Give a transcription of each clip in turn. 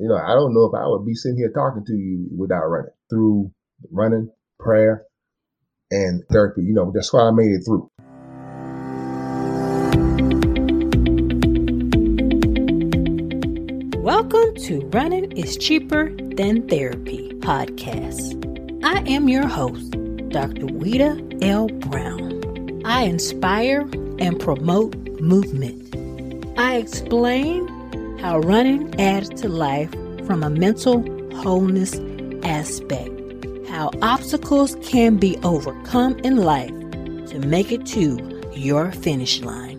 You know, I don't know if I would be sitting here talking to you without running through running, prayer, and therapy. You know, that's why I made it through. Welcome to Running is Cheaper Than Therapy podcast. I am your host, Dr. Wita L. Brown. I inspire and promote movement. I explain how running adds to life from a mental wholeness aspect, how obstacles can be overcome in life to make it to your finish line.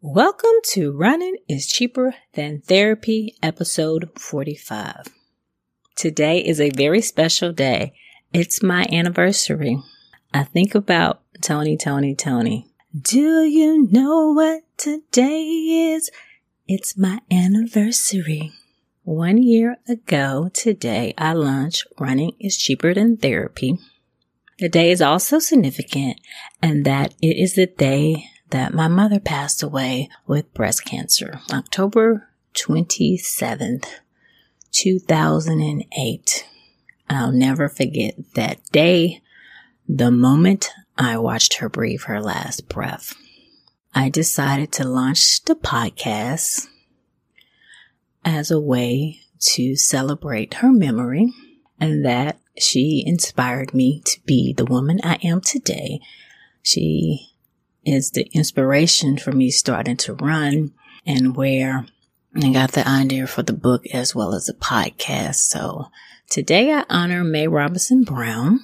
Welcome to Running is Cheaper Than Therapy, episode 45. Today is a very special day. It's my anniversary. I think about Tony, Tony, Tony. Do you know what today is? It's my anniversary. One year ago today, I launched Running is Cheaper Than Therapy. The day is also significant and that it is the day that my mother passed away with breast cancer, October 27th, 2008. I'll never forget that day, the moment I watched her breathe her last breath. I decided to launch the podcast as a way to celebrate her memory and that she inspired me to be the woman I am today. She is the inspiration for me starting to run and where I got the idea for the book as well as the podcast. So today I honor May Robinson Brown.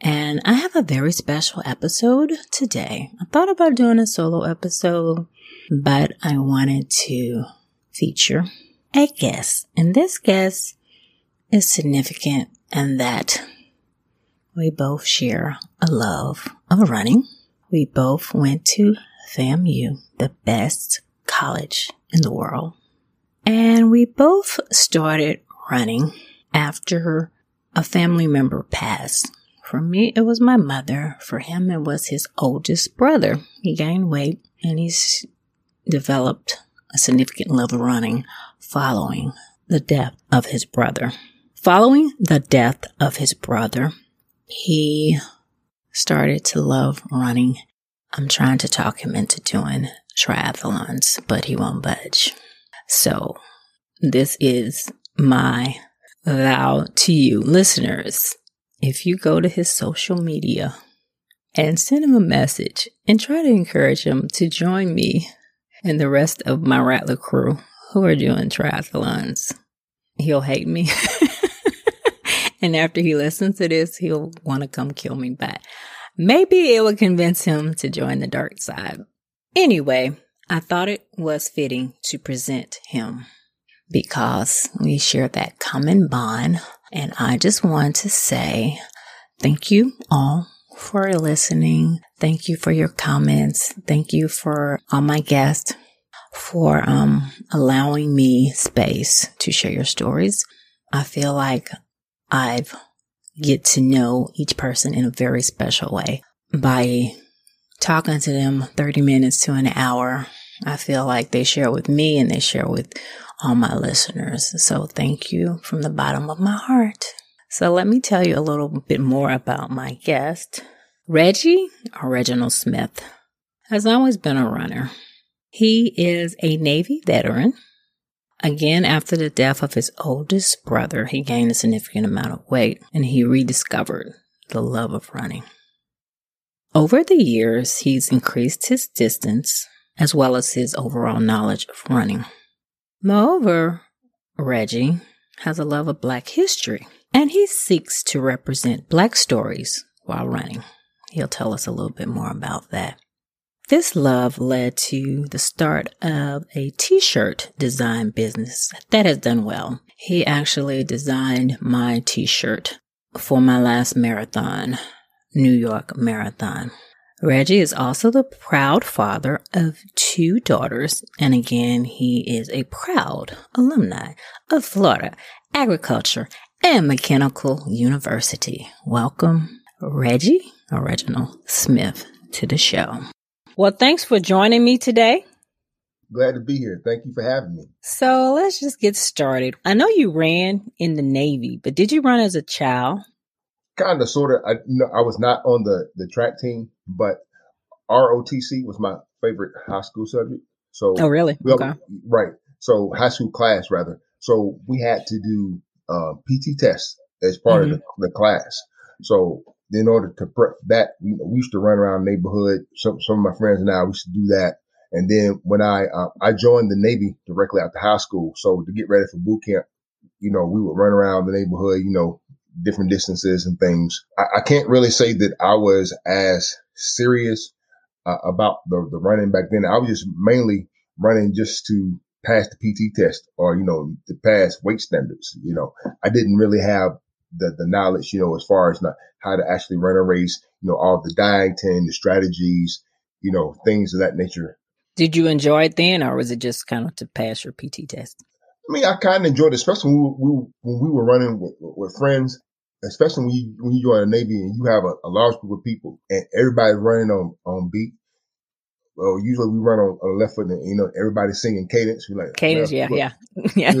And I have a very special episode today. I thought about doing a solo episode, but I wanted to feature a guest. And this guest is significant in that we both share a love of running. We both went to FAMU, the best college in the world. And we both started running after a family member passed. For me, it was my mother. For him, it was his oldest brother. He gained weight and he's developed a significant love of running following the death of his brother. Following the death of his brother, he started to love running. I'm trying to talk him into doing triathlons, but he won't budge. So this is my vow to you listeners. If you go to his social media and send him a message and try to encourage him to join me and the rest of my Rattler crew who are doing triathlons, he'll hate me. and after he listens to this, he'll want to come kill me But Maybe it will convince him to join the dark side. Anyway, I thought it was fitting to present him because we share that common bond. And I just want to say thank you all for listening. Thank you for your comments. Thank you for all my guests for um, allowing me space to share your stories. I feel like I've get to know each person in a very special way by talking to them 30 minutes to an hour. I feel like they share with me and they share with all my listeners. So thank you from the bottom of my heart. So let me tell you a little bit more about my guest. Reggie, or Reginald Smith, has always been a runner. He is a Navy veteran Again, after the death of his oldest brother, he gained a significant amount of weight and he rediscovered the love of running. Over the years, he's increased his distance as well as his overall knowledge of running. Moreover, Reggie has a love of Black history and he seeks to represent Black stories while running. He'll tell us a little bit more about that. This love led to the start of a t-shirt design business that has done well. He actually designed my t-shirt for my last marathon, New York Marathon. Reggie is also the proud father of two daughters, and again, he is a proud alumni of Florida Agriculture and Mechanical University. Welcome, Reggie, Reginald Smith, to the show. Well, thanks for joining me today. Glad to be here. Thank you for having me. So let's just get started. I know you ran in the Navy, but did you run as a child? Kind of, sort of. I, no, I was not on the, the track team, but ROTC was my favorite high school subject. So, oh, really? Okay. Right. So, high school class, rather. So, we had to do uh, PT tests as part mm-hmm. of the, the, class. So, in order to prep that, we, we used to run around the neighborhood. Some, some of my friends and I used to do that. And then when I uh, I joined the Navy directly after high school, so to get ready for boot camp, you know, we would run around the neighborhood, you know, different distances and things. I, I can't really say that I was as serious uh, about the, the running back then. I was just mainly running just to pass the PT test or, you know, to pass weight standards. You know, I didn't really have the, the knowledge, you know, as far as not how to actually run a race, you know, all the dieting, the strategies, you know, things of that nature. Did you enjoy it then, or was it just kind of to pass your PT test? I mean, I kind of enjoyed it, especially when we, we, when we were running with, with friends, especially when you, when you join the Navy and you have a, a large group of people and everybody's running on, on beat. Well, usually we run on, on the left foot and, you know, everybody's singing cadence. We like cadence. Yeah. Foot, yeah. Yeah.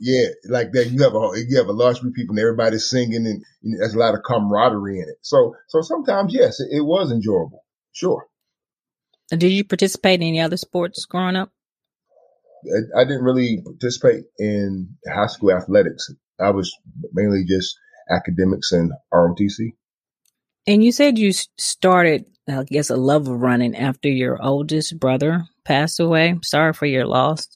yeah. Like that. You have a, you have a large group of people and everybody's singing and, and there's a lot of camaraderie in it. So, so sometimes, yes, it, it was enjoyable. Sure. Did you participate in any other sports growing up? I, I didn't really participate in high school athletics. I was mainly just academics and ROTC. And you said you started, I guess, a love of running after your oldest brother passed away. Sorry for your loss.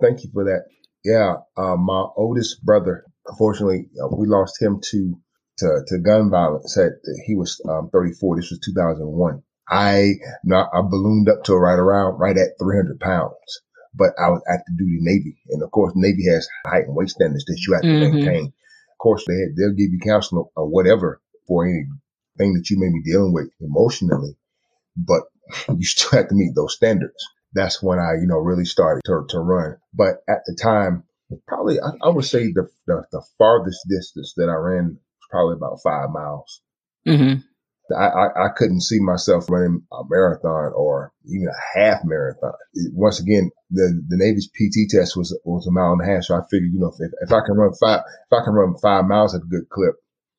Thank you for that. Yeah, uh, my oldest brother, unfortunately, uh, we lost him to to, to gun violence. At he was um, 34. This was 2001. I not I ballooned up to right around right at 300 pounds, but I was active duty Navy, and of course Navy has height and weight standards that you have to mm-hmm. maintain. Course, they they'll give you counseling or whatever for anything that you may be dealing with emotionally, but you still have to meet those standards. That's when I, you know, really started to, to run. But at the time, probably I, I would say the, the, the farthest distance that I ran was probably about five miles. Mm-hmm. I, I, I, couldn't see myself running a marathon or even a half marathon. Once again, the, the Navy's PT test was, was a mile and a half. So I figured, you know, if, if I can run five, if I can run five miles at a good clip,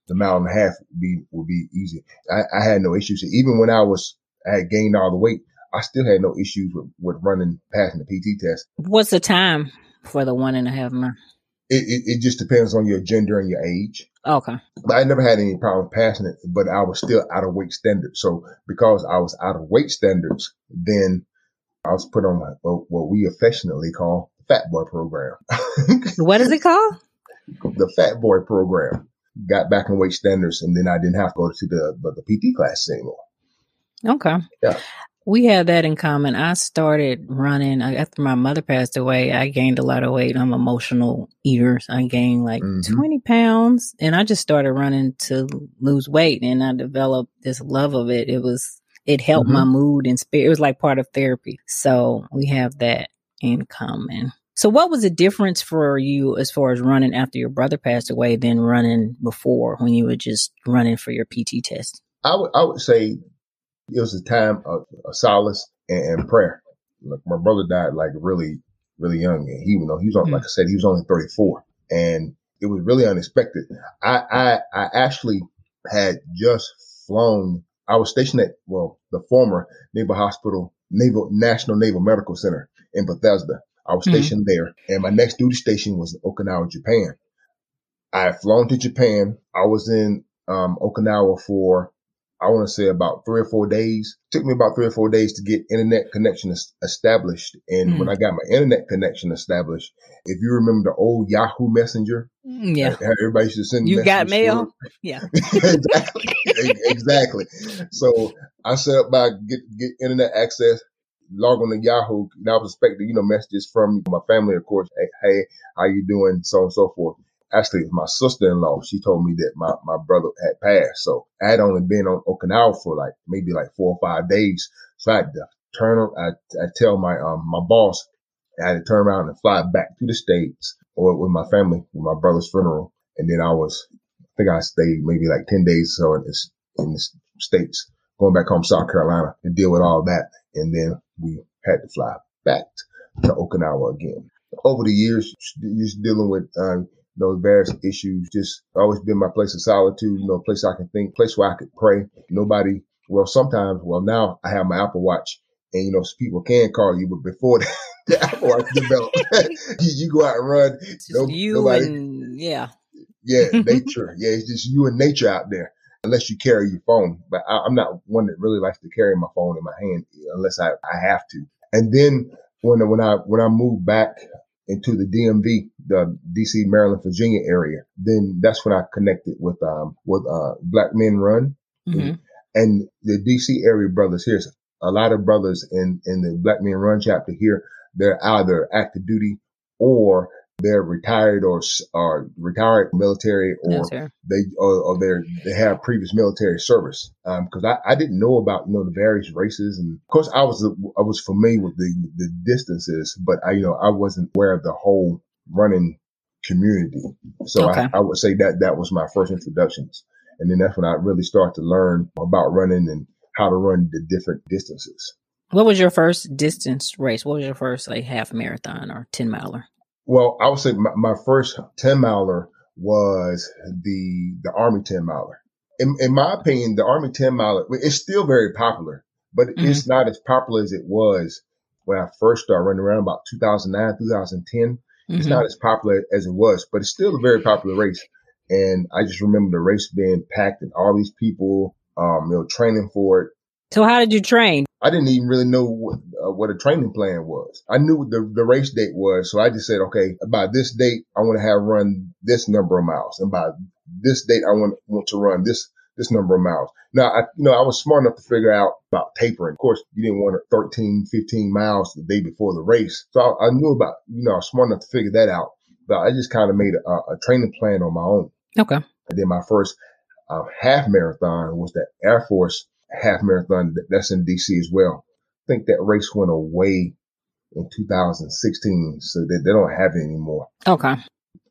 the mile and a half would be, would be easy. I, I had no issues. Even when I was, I had gained all the weight, I still had no issues with, with running, passing the PT test. What's the time for the one and a half mile? It, it, it, just depends on your gender and your age. Oh, okay. But I never had any problem passing it, but I was still out of weight standards. So because I was out of weight standards, then I was put on what we affectionately call the fat boy program. what is it called? The fat boy program. Got back in weight standards and then I didn't have to go to the, the, the PT class anymore. Okay. Yeah we had that in common. I started running after my mother passed away. I gained a lot of weight. I'm emotional eater. I gained like mm-hmm. 20 pounds and I just started running to lose weight and I developed this love of it. It was, it helped mm-hmm. my mood and spirit. It was like part of therapy. So we have that in common. So what was the difference for you as far as running after your brother passed away than running before when you were just running for your PT test? I would, I would say it was a time of, of solace and, and, prayer. Like my brother died like really, really young, and he, you know, he was on, mm-hmm. like I said, he was only 34, and it was really unexpected. I, I, I actually had just flown. I was stationed at well, the former Naval Hospital, Naval National Naval Medical Center in Bethesda. I was hmm. stationed mm-hmm. there, and my next duty station was Okinawa, Japan. I had flown to Japan. I was in um, Okinawa for I want to say about three or four days. It took me about three or four days to get internet connection established. And mm. when I got my internet connection established, if you remember the old Yahoo Messenger, mm, yeah, everybody used to send. You got mail, yeah, exactly, exactly. So I set up by get get internet access, log on to Yahoo, and I was expecting you know messages from my family, of course. Hey, hey how you doing? So on and so forth actually my sister-in-law, she told me that my, my brother had passed. So I had only been on Okinawa for like maybe like four or five days. So I had to turn, I, I tell my, um, my boss, I had to turn around and fly back to the States or with my family, with my brother's funeral. And then I was, I think I stayed maybe like 10 days or so in, in the States, going back home, South Carolina to deal with all that. And then we had to fly back to Okinawa again. Over the years, just dealing with um, know, various issues. Just always been my place of solitude, you know, place I can think, place where I could pray. Nobody, well, sometimes, well, now I have my Apple Watch and, you know, people can call you, but before that, the Apple Watch developed, you, you, go out and run. No, you nobody, and, yeah. Yeah, nature. yeah, it's just you and nature out there unless you carry your phone. But I, am not one that really likes to carry my phone in my hand unless I, I have to. And then when when I when I moved back into the DMV, the DC, Maryland, Virginia area, then that's when I connected with um with uh Black Men Run. Mm-hmm. And the DC area brothers here's a lot of brothers in in the Black Men Run chapter here. They're either active duty or they're retired or or retired military or they or, or they they have previous military service. Because um, I, I didn't know about you know the various races and of course I was I was familiar with the the distances, but I you know I wasn't aware of the whole running community. So okay. I, I would say that that was my first introductions, and then that's when I really started to learn about running and how to run the different distances. What was your first distance race? What was your first like half marathon or 10 miler? Well, I would say my, my first 10 miler was the, the Army 10 miler. In, in my opinion, the Army 10 miler, it's still very popular, but mm-hmm. it's not as popular as it was when I first started running around about 2009, 2010. Mm-hmm. It's not as popular as it was, but it's still a very popular race. And I just remember the race being packed and all these people, um, you know, training for it. So how did you train? I didn't even really know what, uh, what a training plan was. I knew what the, the race date was. So I just said, okay, by this date, I want to have run this number of miles. And by this date, I want, want to run this, this number of miles. Now, I, you know, I was smart enough to figure out about tapering. Of course, you didn't want 13, 15 miles the day before the race. So I, I knew about, you know, I was smart enough to figure that out. But I just kind of made a, a training plan on my own. Okay. And then my first uh, half marathon was the Air Force half marathon that's in DC as well. I think that race went away in 2016, so they, they don't have it anymore. Okay.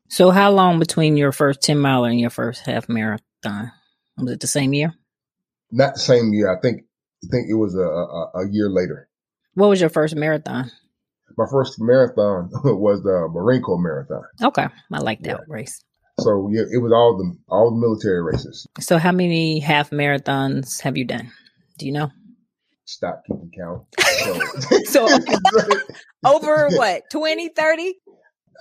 So how long between your first 10 mile and your first half marathon? Was it the same year? Not the same year. I think I think it was a, a, a year later. What was your first marathon? My first marathon was the Marine Corps marathon. Okay, I like that yeah. race. So yeah, it was all the all the military races. So how many half marathons have you done? Do you know? Stop keeping count. So, so over what 20, 30?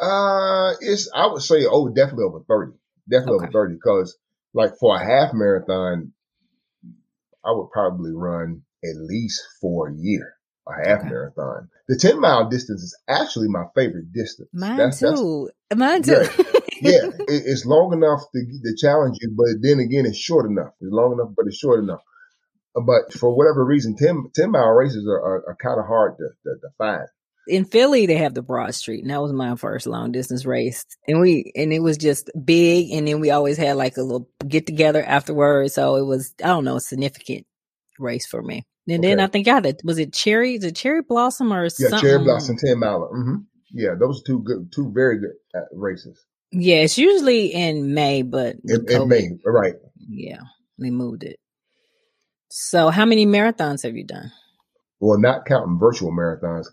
Uh, it's I would say oh definitely over thirty, definitely okay. over thirty because like for a half marathon, I would probably run at least for a year a half okay. marathon. The 10 mile distance is actually my favorite distance. Mine that's, too. That's, Mine too. Yeah, yeah. It, it's long enough to, to challenge you, but then again, it's short enough. It's long enough, but it's short enough. But for whatever reason, 10, 10 mile races are, are, are kind of hard to, to, to find in Philly they have the Broad Street, and that was my first long distance race. And we and it was just big, and then we always had like a little get together afterwards. So it was I don't know a significant race for me. And okay. then I think yeah, that was it cherry, the cherry blossom or yeah, something? cherry blossom ten miler. Mm-hmm. Yeah, those two good, two very good uh, races. Yeah, it's usually in May, but in, in May, right? Yeah, they moved it. So, how many marathons have you done? Well, not counting virtual marathons,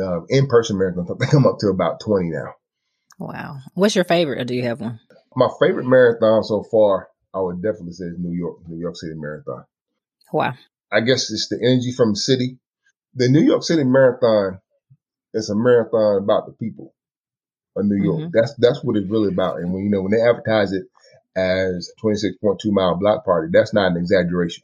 uh, in-person marathons, I think I'm up to about twenty now. Wow, what's your favorite, or do you have one? My favorite marathon so far, I would definitely say is New York, New York City Marathon. Wow. I guess it's the energy from the city. The New York City Marathon is a marathon about the people of New York. Mm-hmm. That's that's what it's really about. And when you know when they advertise it as 26.2 mile block party, that's not an exaggeration.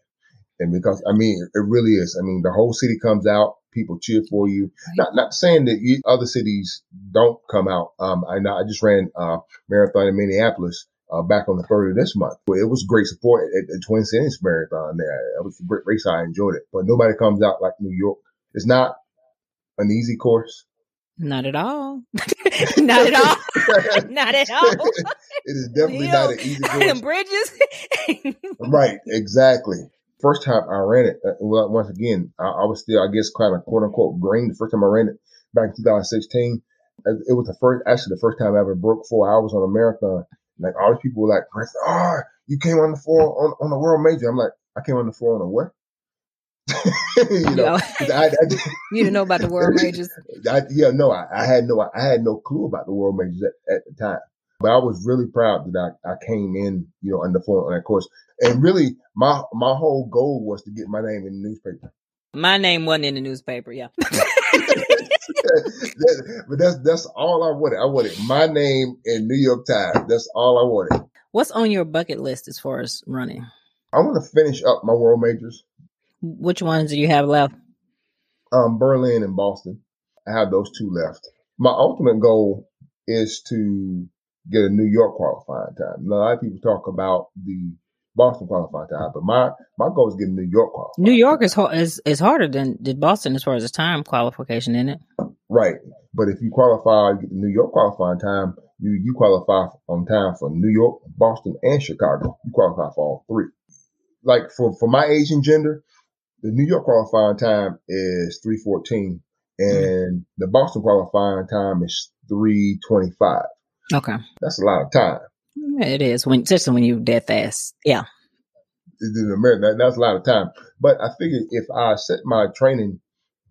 And because I mean it really is. I mean the whole city comes out, people cheer for you. Right. Not not saying that you, other cities don't come out. Um, I know I just ran a marathon in Minneapolis uh, back on the third of this month. But it was great support at the Twin Cities Marathon there. It was a great race. I enjoyed it. But nobody comes out like New York. It's not an easy course. Not at all. not at all. not at all. it is definitely not an easy course. And bridges. right. Exactly. First time I ran it, uh, well, once again, I, I, was still, I guess, kind of quote unquote green. The first time I ran it back in 2016, it was the first, actually the first time I ever broke four hours on a marathon. Like all these people were like, oh, you came on the floor on, on the world major. I'm like, I came on the floor on a what? you know, I, I, you didn't know about the world majors. I, yeah, no, I, I, had no, I had no clue about the world majors at, at, the time. But I was really proud that I, I came in, you know, under four on that course. And really, my my whole goal was to get my name in the newspaper. My name wasn't in the newspaper, yeah. but that's that's all I wanted. I wanted my name in New York Times. That's all I wanted. What's on your bucket list as far as running? I want to finish up my world majors. Which ones do you have left? Um, Berlin and Boston. I have those two left. My ultimate goal is to get a New York qualifying time. a lot of people talk about the Boston qualifying time, but my my goal is getting New York qualifying. New York is is is harder than did Boston as far as the time qualification, isn't it? Right, but if you qualify, you get the New York qualifying time, you you qualify on time for New York, Boston, and Chicago. You qualify for all three. Like for for my age and gender, the New York qualifying time is 314 and mm-hmm. the Boston qualifying time is 325. Okay. That's a lot of time. It is when, especially when you're that fast. Yeah. In America, that, that's a lot of time. But I figured if I set my training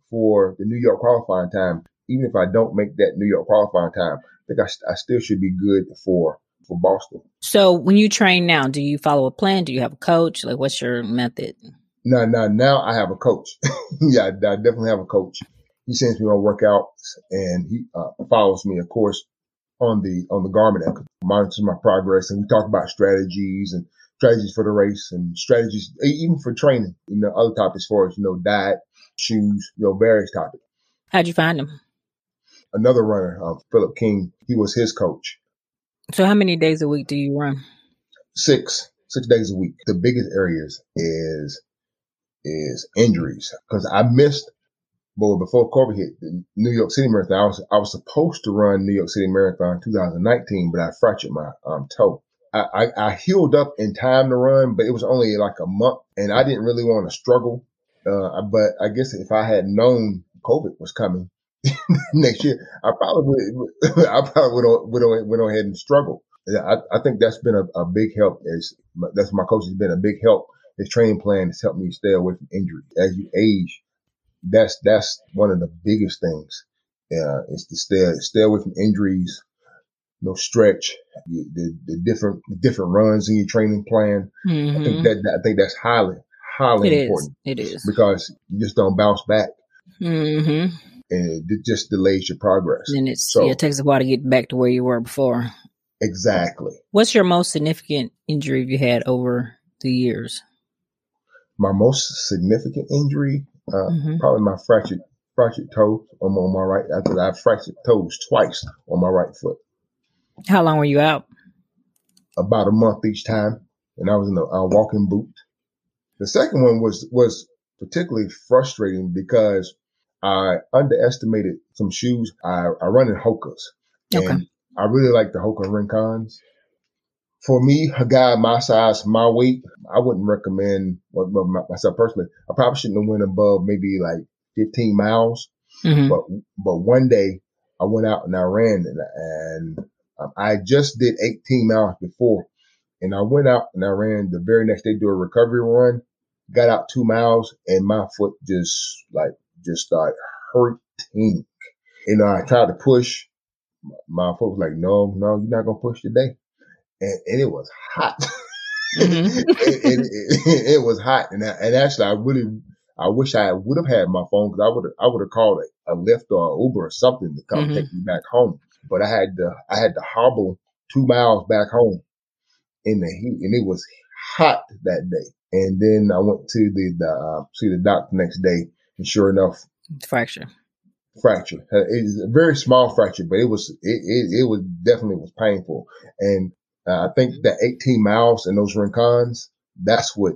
for the New York qualifying time, even if I don't make that New York qualifying time, I think I, I still should be good for for Boston. So when you train now, do you follow a plan? Do you have a coach? Like, what's your method? No, no, now I have a coach. yeah, I, I, definitely have a coach. He sends me on workouts and he uh, follows me, of course, on the on the Garmin app, monitors my progress, and we talk about strategies and strategies for the race and strategies even for training. You know, other topics for us, you know, diet, shoes, you know, various topics. How'd you find him? Another runner, uh, Philip King. He was his coach. So, how many days a week do you run? Six, six days a week. The biggest areas is is injuries because I missed. Well, before COVID hit, the New York City Marathon, I was I was supposed to run New York City Marathon 2019, but I fractured my um, toe. I, I, I, healed up in time to run, but it was only like a month, and I didn't really want to struggle. Uh, but I guess if I had known COVID was coming next year, I probably would, I probably would would went ahead and struggled. I, I think that's been a, a big help. Is that's my coach has been a big help his training plan has helped me stay away from injury. As you age, that's that's one of the biggest things. Uh, is to stay stay away from injuries. No stretch the, the different the different runs in your training plan. Mm-hmm. I think mm-hmm. that, I think that's highly highly it important. Is. It is because you just don't bounce back. Mm-hmm. And it just delays your progress. And it's so, yeah, it takes a while to get back to where you were before. Exactly. What's your most significant injury you had over the years? My most significant injury, uh, mm-hmm. probably my fractured fractured toe on, on my right. After I fractured toes twice on my right foot. How long were you out? About a month each time, and I was in a, a walking boot. The second one was was particularly frustrating because I underestimated some shoes. I, I run in Hokas, okay. and I really like the Hoka Rincons for me, a guy my size, my weight, I wouldn't recommend well, myself personally. I probably shouldn't have went above maybe like 15 miles. Mm-hmm. But but one day I went out and I ran and, and um, I just did 18 miles before, and I went out and I ran the very next day do a recovery run. Got out two miles and my foot just like just started hurting. You know, I tried to push. My foot was like, no, no, you're not gonna push today and, and it was hot. Mm-hmm. it, it, it, it, was hot, and I, and actually, I really, I wish I would have had my phone because I would I would have called a, a Lyft or Uber or something to come mm-hmm. take me back home. But I had to I had to hobble two miles back home in the heat, and it was hot that day. And then I went to the, the uh, see the doctor next day, and sure enough, fracture fracture. It's a very small fracture, but it was it, it, it was definitely was painful. And uh, I think that 18 miles and those Rincons, that's what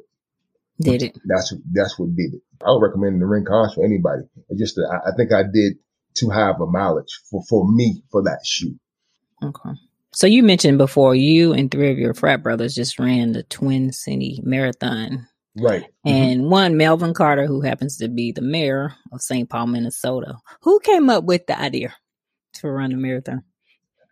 did it. That's that's what did it. I would recommend the Rincons for anybody. It's just that I, I think I did too high of a mileage for for me for that shoe. Okay. So you mentioned before you and three of your frat brothers just ran the Twin City Marathon. Right. Mm-hmm. And mm-hmm. one, Melvin Carter, who happens to be the mayor of St. Paul, Minnesota. Who came up with the idea to run the marathon?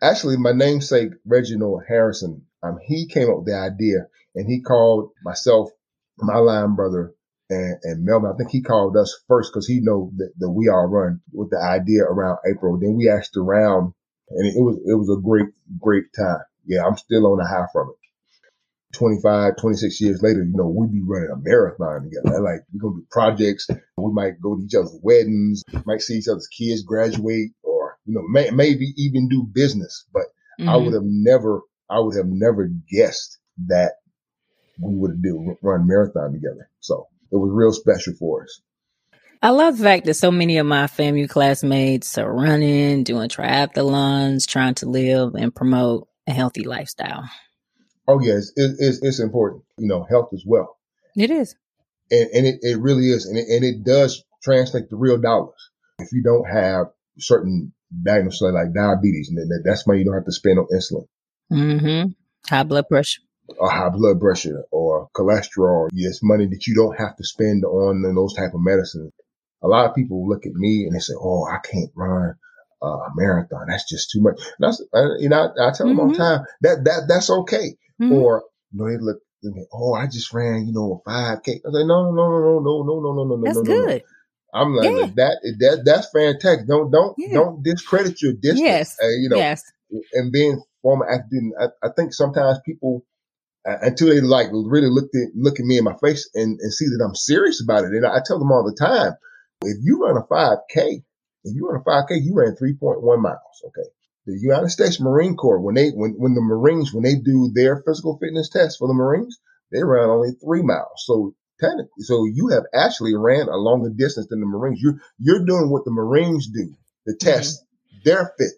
Actually my namesake Reginald Harrison, um, he came up with the idea and he called myself, my line brother, and, and Melvin, I think he called us first because he know that, that we all run with the idea around April. Then we asked around and it was, it was a great, great time. Yeah, I'm still on the high from it. 25, 26 years later, you know, we'd be running a marathon together. Like we're going to do projects. We might go to each other's weddings, might see each other's kids graduate you know, may, maybe even do business. But mm-hmm. I would have never, I would have never guessed that we would have do run marathon together. So it was real special for us. I love the fact that so many of my FAMU classmates are running, doing triathlons, trying to live and promote a healthy lifestyle. Oh yes, it, it's it's important. You know, health as well. It is, and, and it, it really is, and it, and it does translate to real dollars. If you don't have certain diagnoses like diabetes, and that's why you don't have to spend on insulin. Mm-hmm. High blood pressure or high blood pressure or cholesterol. It's money that you don't have to spend on those type of medicines. A lot of people look at me and they say, "Oh, I can't run a marathon. That's just too much." And that's, you know, I, I tell them mm-hmm. all the mm-hmm. time that that that's okay. Mm-hmm. Or you know, they look, they, "Oh, I just ran, you know, a five k." I say, "No, no, no, no, no, no, no, no, no, no, that's no, no, good. No. I'm like yeah. that. That that's fantastic. Don't don't yeah. don't discredit your distance. Yes, uh, you know, yes. And being former athlete, I, I think sometimes people uh, until they like really look at look at me in my face and, and see that I'm serious about it. And I tell them all the time, if you run a 5K, if you run a 5K, you ran 3.1 miles. Okay. The United States Marine Corps, when they, when, when the Marines, when they do their physical fitness test for the Marines, they run only three miles. So technically, so you have actually ran a longer distance than the Marines. You're, you're doing what the Marines do, the mm-hmm. test mm-hmm. their fit.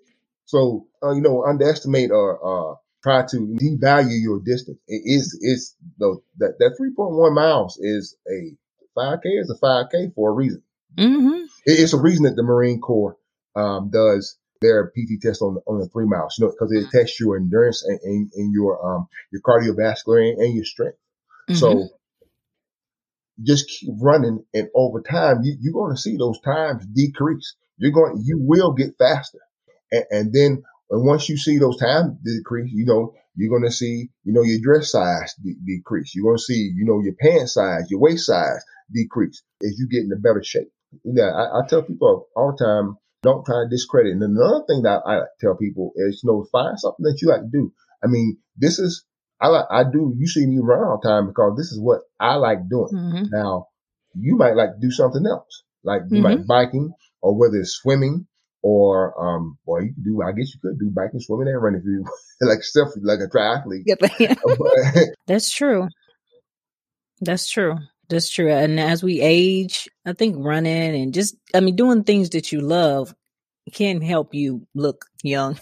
So, uh, you know, underestimate or, uh, try to devalue your distance. It is, it's the, that, that 3.1 miles is a 5K is a 5K for a reason. Mm-hmm. It's a reason that the Marine Corps, um, does their PT test on the, on the three miles, you know, because it tests your endurance and, and, and your, um, your cardiovascular and, and your strength. Mm-hmm. So just keep running and over time, you, you're going to see those times decrease. You're going, you will get faster. And, and then and once you see those times decrease, you know, you're going to see, you know, your dress size de- decrease. You're going to see, you know, your pant size, your waist size decrease as you get in a better shape. Yeah, I, I tell people all the time, don't try to discredit. And another thing that I tell people is, you know, find something that you like to do. I mean, this is, I like, I do, you see me run all the time because this is what I like doing. Mm-hmm. Now, you might like to do something else, like you mm-hmm. might biking or whether it's swimming or, um, well, you could do, I guess you could do biking, swimming, and running if you like stuff like a triathlete. That's true. That's true. That's true. And as we age, I think running and just, I mean, doing things that you love can help you look young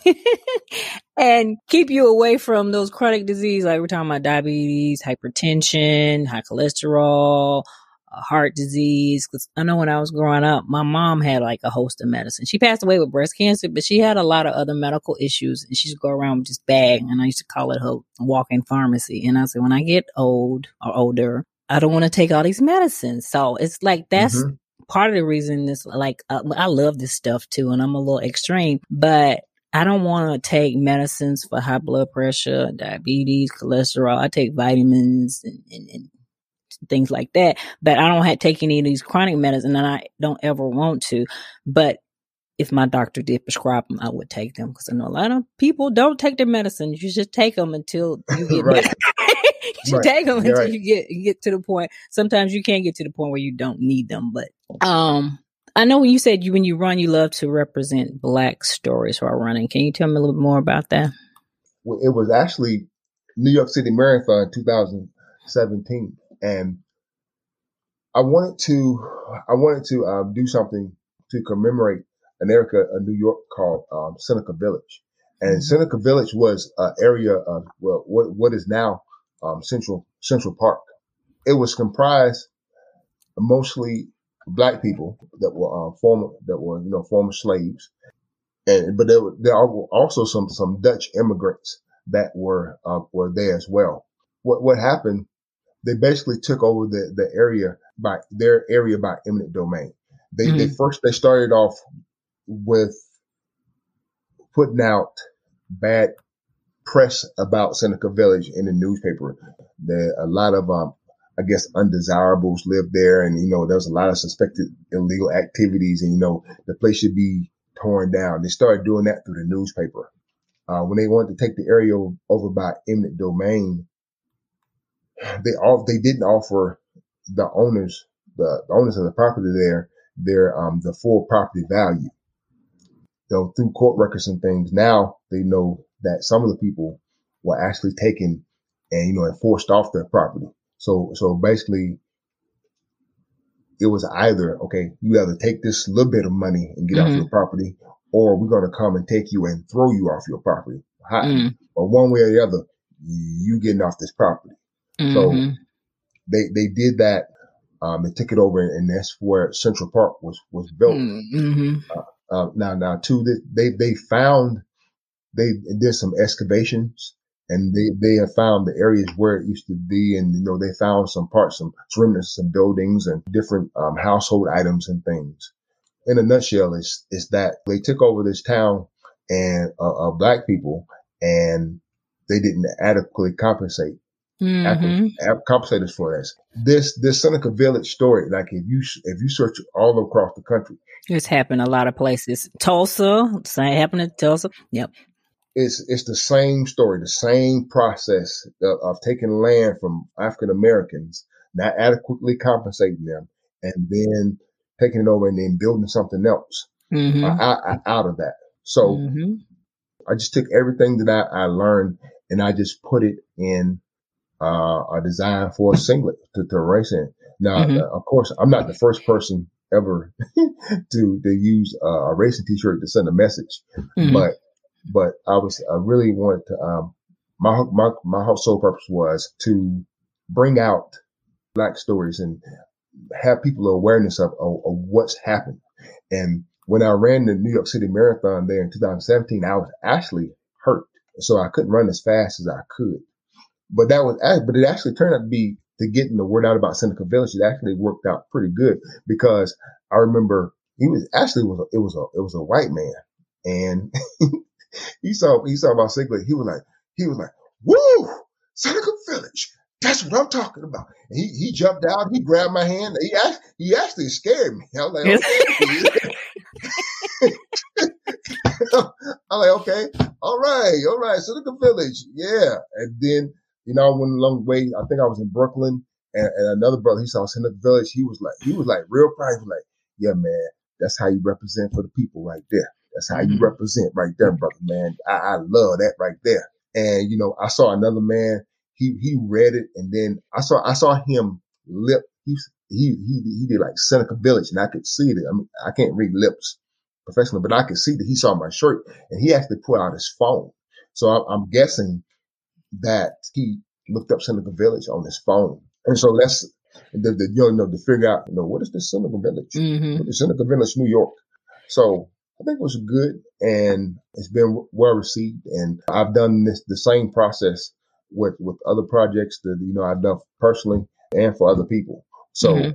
and keep you away from those chronic disease. Like we're talking about diabetes, hypertension, high cholesterol, heart disease. Cause I know when I was growing up, my mom had like a host of medicine. She passed away with breast cancer, but she had a lot of other medical issues and she used to go around with this bag and I used to call it her walking pharmacy. And I said, when I get old or older, I don't want to take all these medicines. So it's like, that's mm-hmm. part of the reason this, like, uh, I love this stuff too. And I'm a little extreme, but I don't want to take medicines for high blood pressure, diabetes, cholesterol. I take vitamins and, and, and things like that. But I don't have to take any of these chronic medicines and I don't ever want to. But if my doctor did prescribe them, I would take them because I know a lot of people don't take their medicine. You should take them until you get right. you should right. take them until right. you get you get to the point. Sometimes you can't get to the point where you don't need them, but um I know when you said you when you run, you love to represent black stories while running. Can you tell me a little bit more about that? Well, it was actually New York City Marathon 2017 and I wanted to I wanted to um, do something to commemorate an area of New York called um, Seneca Village, and mm-hmm. Seneca Village was an area of well, what what is now um, Central Central Park. It was comprised mostly black people that were um, former that were you know former slaves, and but there were, there were also some some Dutch immigrants that were uh, were there as well. What what happened they basically took over the, the area by their area by eminent domain. They, mm-hmm. they first, they started off with putting out bad press about Seneca Village in the newspaper. There a lot of, um, I guess undesirables lived there. And, you know, there was a lot of suspected illegal activities and, you know, the place should be torn down. They started doing that through the newspaper. Uh, when they wanted to take the area over by eminent domain, they all, they didn't offer the owners, the, the owners of the property there, their, um, the full property value. So through court records and things, now they know that some of the people were actually taken and, you know, enforced off their property. So, so basically it was either, okay, you either take this little bit of money and get mm-hmm. off your property or we're going to come and take you and throw you off your property. Mm. But one way or the other, you getting off this property. Mm-hmm. So they, they did that. Um, they took it over and that's where Central Park was, was built. Mm-hmm. Uh, uh, now, now too, they, they found, they did some excavations and they, they have found the areas where it used to be. And, you know, they found some parts, some remnants, some buildings and different, um, household items and things. In a nutshell, it's, it's that they took over this town and, uh, uh black people and they didn't adequately compensate Mm-hmm. compensate us for this. This this Seneca Village story, like if you if you search all across the country, it's happened a lot of places. Tulsa, same happened in Tulsa. Yep. It's it's the same story, the same process of, of taking land from African Americans, not adequately compensating them, and then taking it over and then building something else mm-hmm. uh, out, out, of that. So mm-hmm. I just took everything that I, I learned and I just put it in uh, a design for a singlet to, to race in. Now, mm-hmm. uh, of course, I'm not the first person ever to to use uh, a racing T-shirt to send a message, mm-hmm. but but I was I really wanted to um my my my whole sole purpose was to bring out black stories and have people awareness of, of, of what's happened. And when I ran the New York City Marathon there in 2017, I was actually hurt, so I couldn't run as fast as I could. But that was, but it actually turned out to be to getting the word out about Seneca Village. It actually worked out pretty good because I remember he was actually was a, it was a it was a white man and he saw he saw my singlet. He was like he was like woo Seneca Village. That's what I'm talking about. And he he jumped out. He grabbed my hand. He asked, he actually scared me. I was like, okay. I'm like, okay, all right, all right, Seneca Village, yeah. And then you know, I went a long way. I think I was in Brooklyn and, and another brother, he saw Seneca village. He was like, he was like real proud. He was like, yeah, man, that's how you represent for the people right there. That's how mm-hmm. you represent right there, brother, man. I, I love that right there. And, you know, I saw another man, he, he read it and then I saw, I saw him lip. He, he, he, he did like Seneca Village and I could see that. I mean, I can't read lips professionally, but I could see that he saw my shirt and he actually put out his phone. So I, I'm guessing that he looked up Seneca Village on his phone. And so that's the, the you know to figure out, you know, what is this Seneca Village? Mm-hmm. What is Seneca Village, New York? So I think it was good and it's been well received. And I've done this the same process with with other projects that you know I've done personally and for other people. So mm-hmm.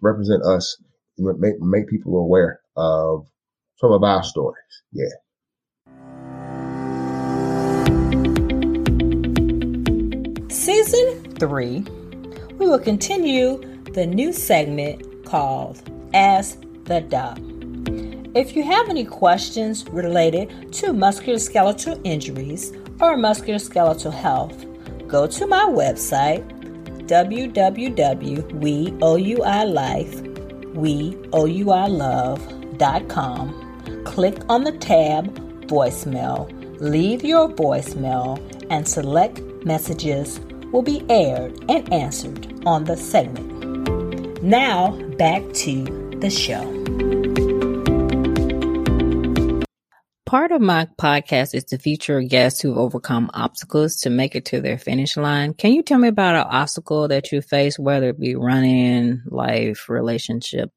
represent us, make make people aware of some of our stories. Yeah. Season 3, we will continue the new segment called Ask the Doc. If you have any questions related to musculoskeletal injuries or musculoskeletal health, go to my website www.weouilife.com. Click on the tab Voicemail, leave your voicemail, and select messages will be aired and answered on the segment. Now, back to the show. Part of my podcast is to feature guests who've overcome obstacles to make it to their finish line. Can you tell me about an obstacle that you faced, whether it be running, life, relationship?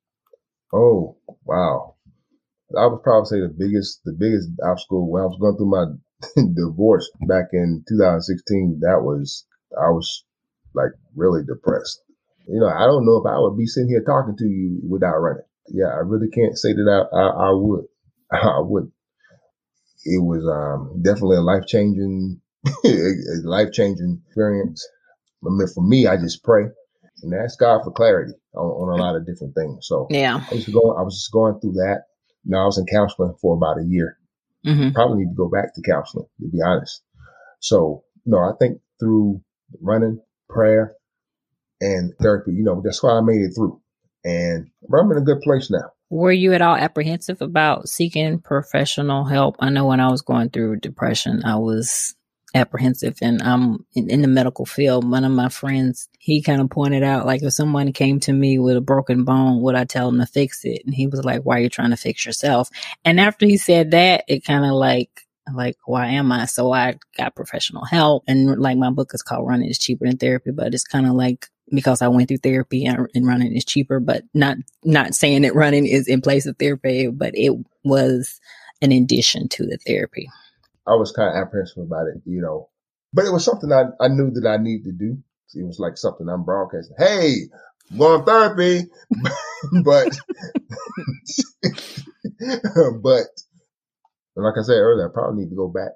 Oh, wow. I would probably say the biggest, the biggest obstacle when I was going through my divorce back in 2016, that was I was like really depressed. You know, I don't know if I would be sitting here talking to you without running. Yeah, I really can't say that I, I, I would. I would. It was um, definitely a life changing, life changing experience. I mean, for me, I just pray and ask God for clarity on, on a lot of different things. So yeah, I was going, I was just going through that. You know, I was in counseling for about a year. Mm-hmm. Probably need to go back to counseling, to be honest. So, you know, I think through running, prayer, and therapy, you know, that's why I made it through. And I'm in a good place now. Were you at all apprehensive about seeking professional help? I know when I was going through depression, I was apprehensive and I'm in, in, the medical field. One of my friends, he kind of pointed out, like, if someone came to me with a broken bone, would I tell them to fix it? And he was like, why are you trying to fix yourself? And after he said that, it kind of like, like, why am I? So I got professional help. And like my book is called Running is Cheaper Than Therapy, but it's kind of like because I went through therapy and, and, running is cheaper, but not, not saying that running is in place of therapy, but it was an addition to the therapy. I was kind of apprehensive about it, you know, but it was something I, I knew that I needed to do. It was like something I'm broadcasting. Hey, I'm going therapy, but, but like I said earlier, I probably need to go back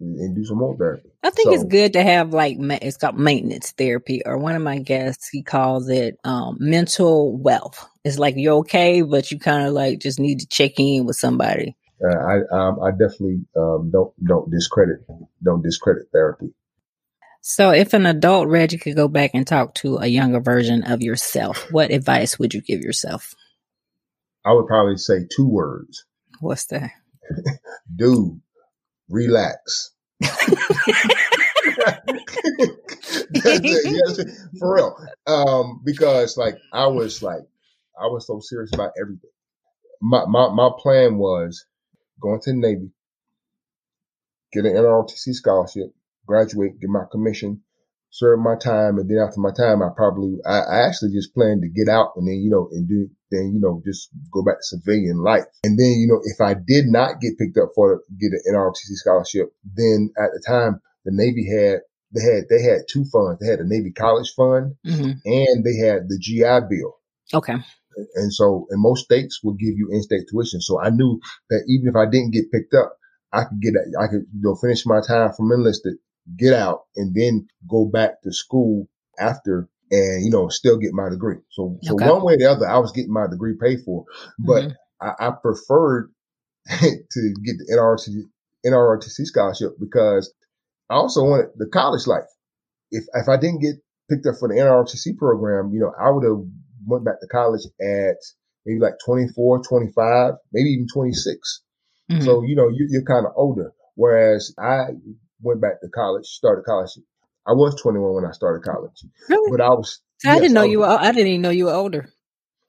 and do some more therapy. I think so, it's good to have like it's called maintenance therapy, or one of my guests he calls it um, mental wealth. It's like you're okay, but you kind of like just need to check in with somebody. Uh, I um, I definitely um, don't don't discredit don't discredit therapy. So, if an adult Reggie could go back and talk to a younger version of yourself, what advice would you give yourself? I would probably say two words. What's that? Dude, relax. yes, for real. Um, because like I was like I was so serious about everything. My my my plan was going to the Navy, get an NROTC scholarship, graduate, get my commission, serve my time, and then after my time, I probably I, I actually just planned to get out and then you know and do then you know just go back to civilian life. And then you know if I did not get picked up for get an NROTC scholarship, then at the time the Navy had they had they had two funds. They had a Navy College Fund mm-hmm. and they had the GI Bill. Okay. And so, and most states will give you in-state tuition. So I knew that even if I didn't get picked up, I could get, I could, you know, finish my time from enlisted, get out and then go back to school after and, you know, still get my degree. So, so okay. one way or the other, I was getting my degree paid for, but mm-hmm. I, I, preferred to get the NROTC, NROTC scholarship because I also wanted the college life. If, if I didn't get picked up for the NROTC program, you know, I would have went back to college at maybe like 24, 25, maybe even 26. Mm-hmm. So, you know, you, are kind of older. Whereas I went back to college, started college. I was 21 when I started college. Really? But I was. I yes, didn't know was, you were, I didn't even know you were older.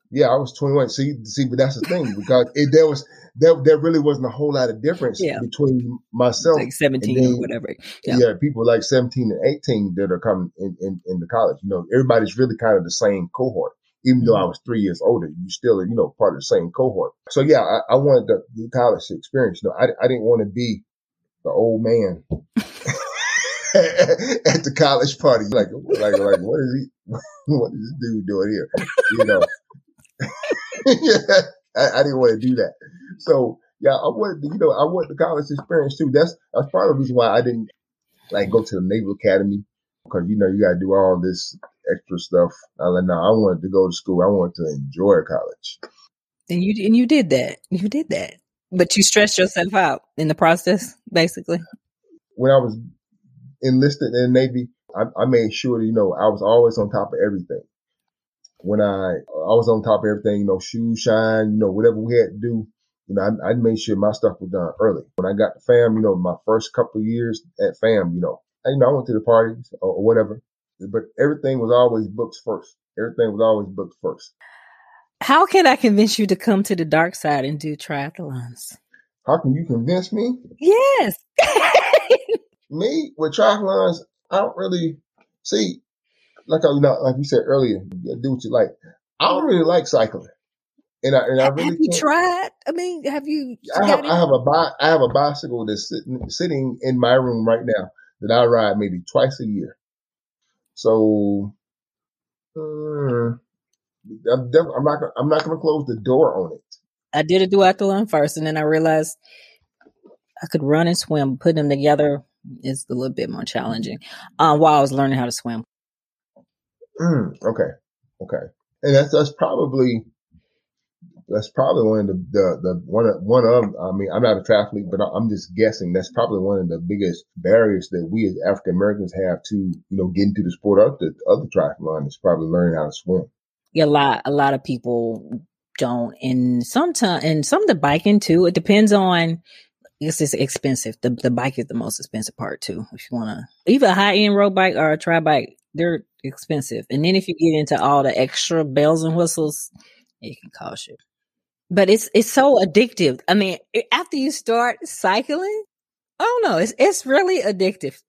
Yeah, I was 21. See, see, but that's the thing because it, there was, there, there really wasn't a whole lot of difference yeah. between myself. Like 17 then, or whatever. Yeah. yeah. people like 17 and 18 that are coming in, in, in the college. You know, everybody's really kind of the same cohort even though I mm-hmm. was three years older, you still, you know, part of the same cohort. So yeah, I, I wanted the, the, college experience. You know, I, I didn't want to be the old man at the college party. Like, like, like, what is he, what is this dude doing here? You know, yeah, I, I, didn't want to do that. So yeah, I wanted, you know, I wanted the college experience too. That's, that's part of the reason why I didn't like go to the Naval Academy because, you know, you got to do all this extra stuff. I like, no, I wanted to go to school. I wanted to enjoy college. And you and you did that. You did that. But you stressed yourself out in the process, basically. When I was enlisted in the Navy, I, I made sure, you know, I was always on top of everything. When I I was on top of everything, you know, shoes shine, you know, whatever we had to do, you know, I, I made sure my stuff was done early. When I got to FAM, you know, my first couple of years at FAM, you know, I, you know, I went to the parties or, or whatever but everything was always books first. Everything was always books first. How can I convince you to come to the dark side and do triathlons? How can you convince me? Yes. me with triathlons, I don't really see like I not like we said earlier, do what you like. I don't really like cycling. And I, and I really have you can't. tried? I mean, have you? I have, I have a bi- I have a bicycle that's sitting sitting in my room right now that I ride maybe twice a year. So uh, I'm, def- I'm not gonna, I'm not going to close the door on it. I did a duathlon first, and then I realized I could run and swim. Putting them together is a little bit more challenging. Um, while I was learning how to swim. Mm, okay. Okay. And that's, that's probably, that's probably one of the, the, the one of, one of, I mean, I'm not a triathlete, but I'm just guessing that's probably one of the biggest barriers that we as African Americans have to, you know, get into the sport of the, of the triathlon is probably learning how to swim. Yeah, a lot, a lot of people don't. And sometimes, and some of the biking too, it depends on, it's just expensive. The the bike is the most expensive part too. If you want to, either a high end road bike or a tri bike, they're expensive. And then if you get into all the extra bells and whistles, it can cost you. But it's it's so addictive. I mean, after you start cycling, I don't know, it's it's really addictive.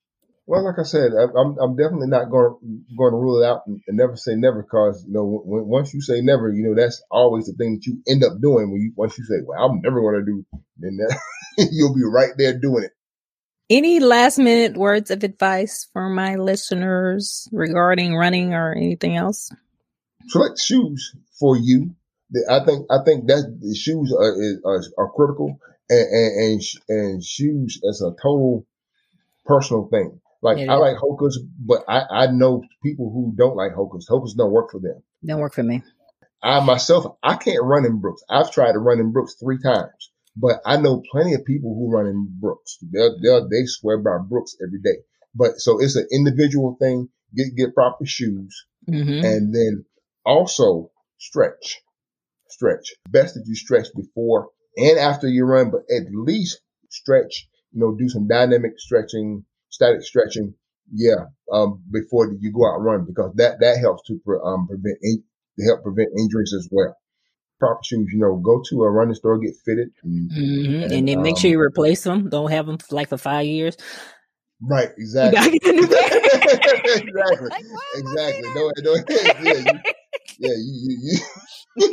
Well, like I said, I'm I'm definitely not going going to rule it out and, and never say never because you know when, once you say never, you know that's always the thing that you end up doing when you once you say, "Well, I'm never going to do," then that, you'll be right there doing it. Any last minute words of advice for my listeners regarding running or anything else? Select shoes for you. I think I think that the shoes are are, are critical and and, and and shoes as a total personal thing. Like I like Hoka's, but I, I know people who don't like Hoka's. Hoka's don't work for them. Don't work for me. I myself, I can't run in Brooks. I've tried to run in Brooks three times, but I know plenty of people who run in Brooks. They they they swear by Brooks every day. But so it's an individual thing. Get get proper shoes, mm-hmm. and then also stretch, stretch. Best that you stretch before and after you run, but at least stretch. You know, do some dynamic stretching static stretching, yeah, um, before you go out and run because that that helps to pre- um, prevent in- to help prevent injuries as well. Proper shoes, you know, go to a running store, get fitted, and, mm-hmm. and, and then make um, sure you replace them. Don't have them like for five years. Right, exactly. exactly, like, exactly. No, no, yeah, you, yeah, you, you, you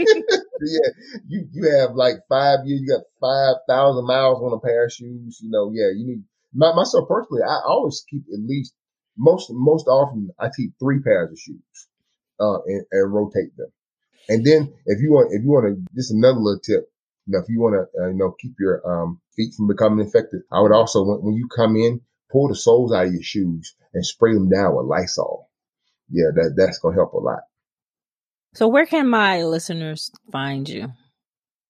yeah, you you have like five years. You got five thousand miles on a pair of shoes. You know, yeah, you need my, myself personally, I always keep at least most most often I keep three pairs of shoes uh, and, and, rotate them. And then if you want if you want to just another little tip, you know, if you want to uh, you know keep your um, feet from becoming infected, I would also when, when you come in, pull the soles out of your shoes and spray them down with Lysol. Yeah, that that's gonna help a lot. So where can my listeners find you?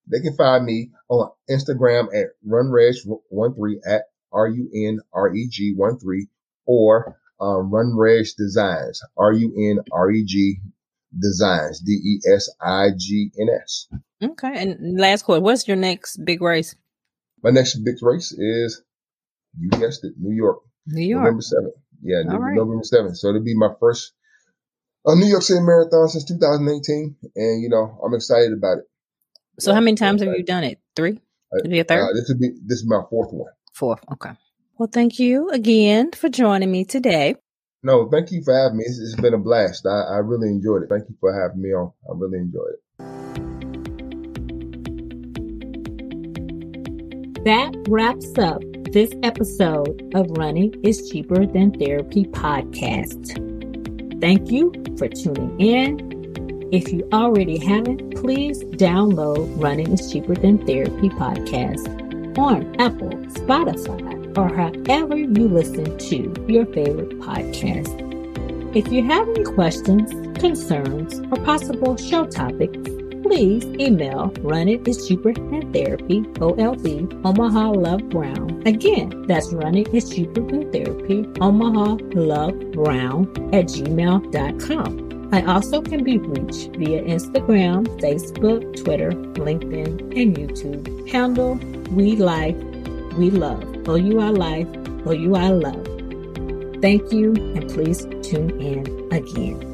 They can find me on Instagram at runreg13 at R-U-N-R-E-G one three or um, Runreg Designs, R-U-N-R-E-G Designs, D-E-S-I-G-N-S. Okay. And last question, what's your next big race? My next big race is, you guessed it, New York. New York. November 7th. Yeah, November 7th. So it'll be my first uh, New York City Marathon since 2018. And, you know, I'm excited about it. So yeah, how many times have you done it? Three? Uh, be a third? Uh, this would be, this is my fourth one. Fourth. Okay. Well, thank you again for joining me today. No, thank you for having me. it's, it's been a blast. I, I really enjoyed it. Thank you for having me on. I really enjoyed it. That wraps up this episode of Running is Cheaper Than Therapy podcast. Thank you for tuning in. If you already haven't, please download Running is Cheaper Than Therapy podcast on Apple, Spotify, or however you listen to your favorite podcast. If you have any questions, concerns, or possible show topics, please email Run is Than Therapy, OLB, Omaha Love Brown. Again, that's Run It is Than Therapy, Omaha Love Brown at gmail.com. I also can be reached via Instagram, Facebook, Twitter, LinkedIn, and YouTube. Handle We Life, We Love. OUI Life, OUI Love. Thank you, and please tune in again.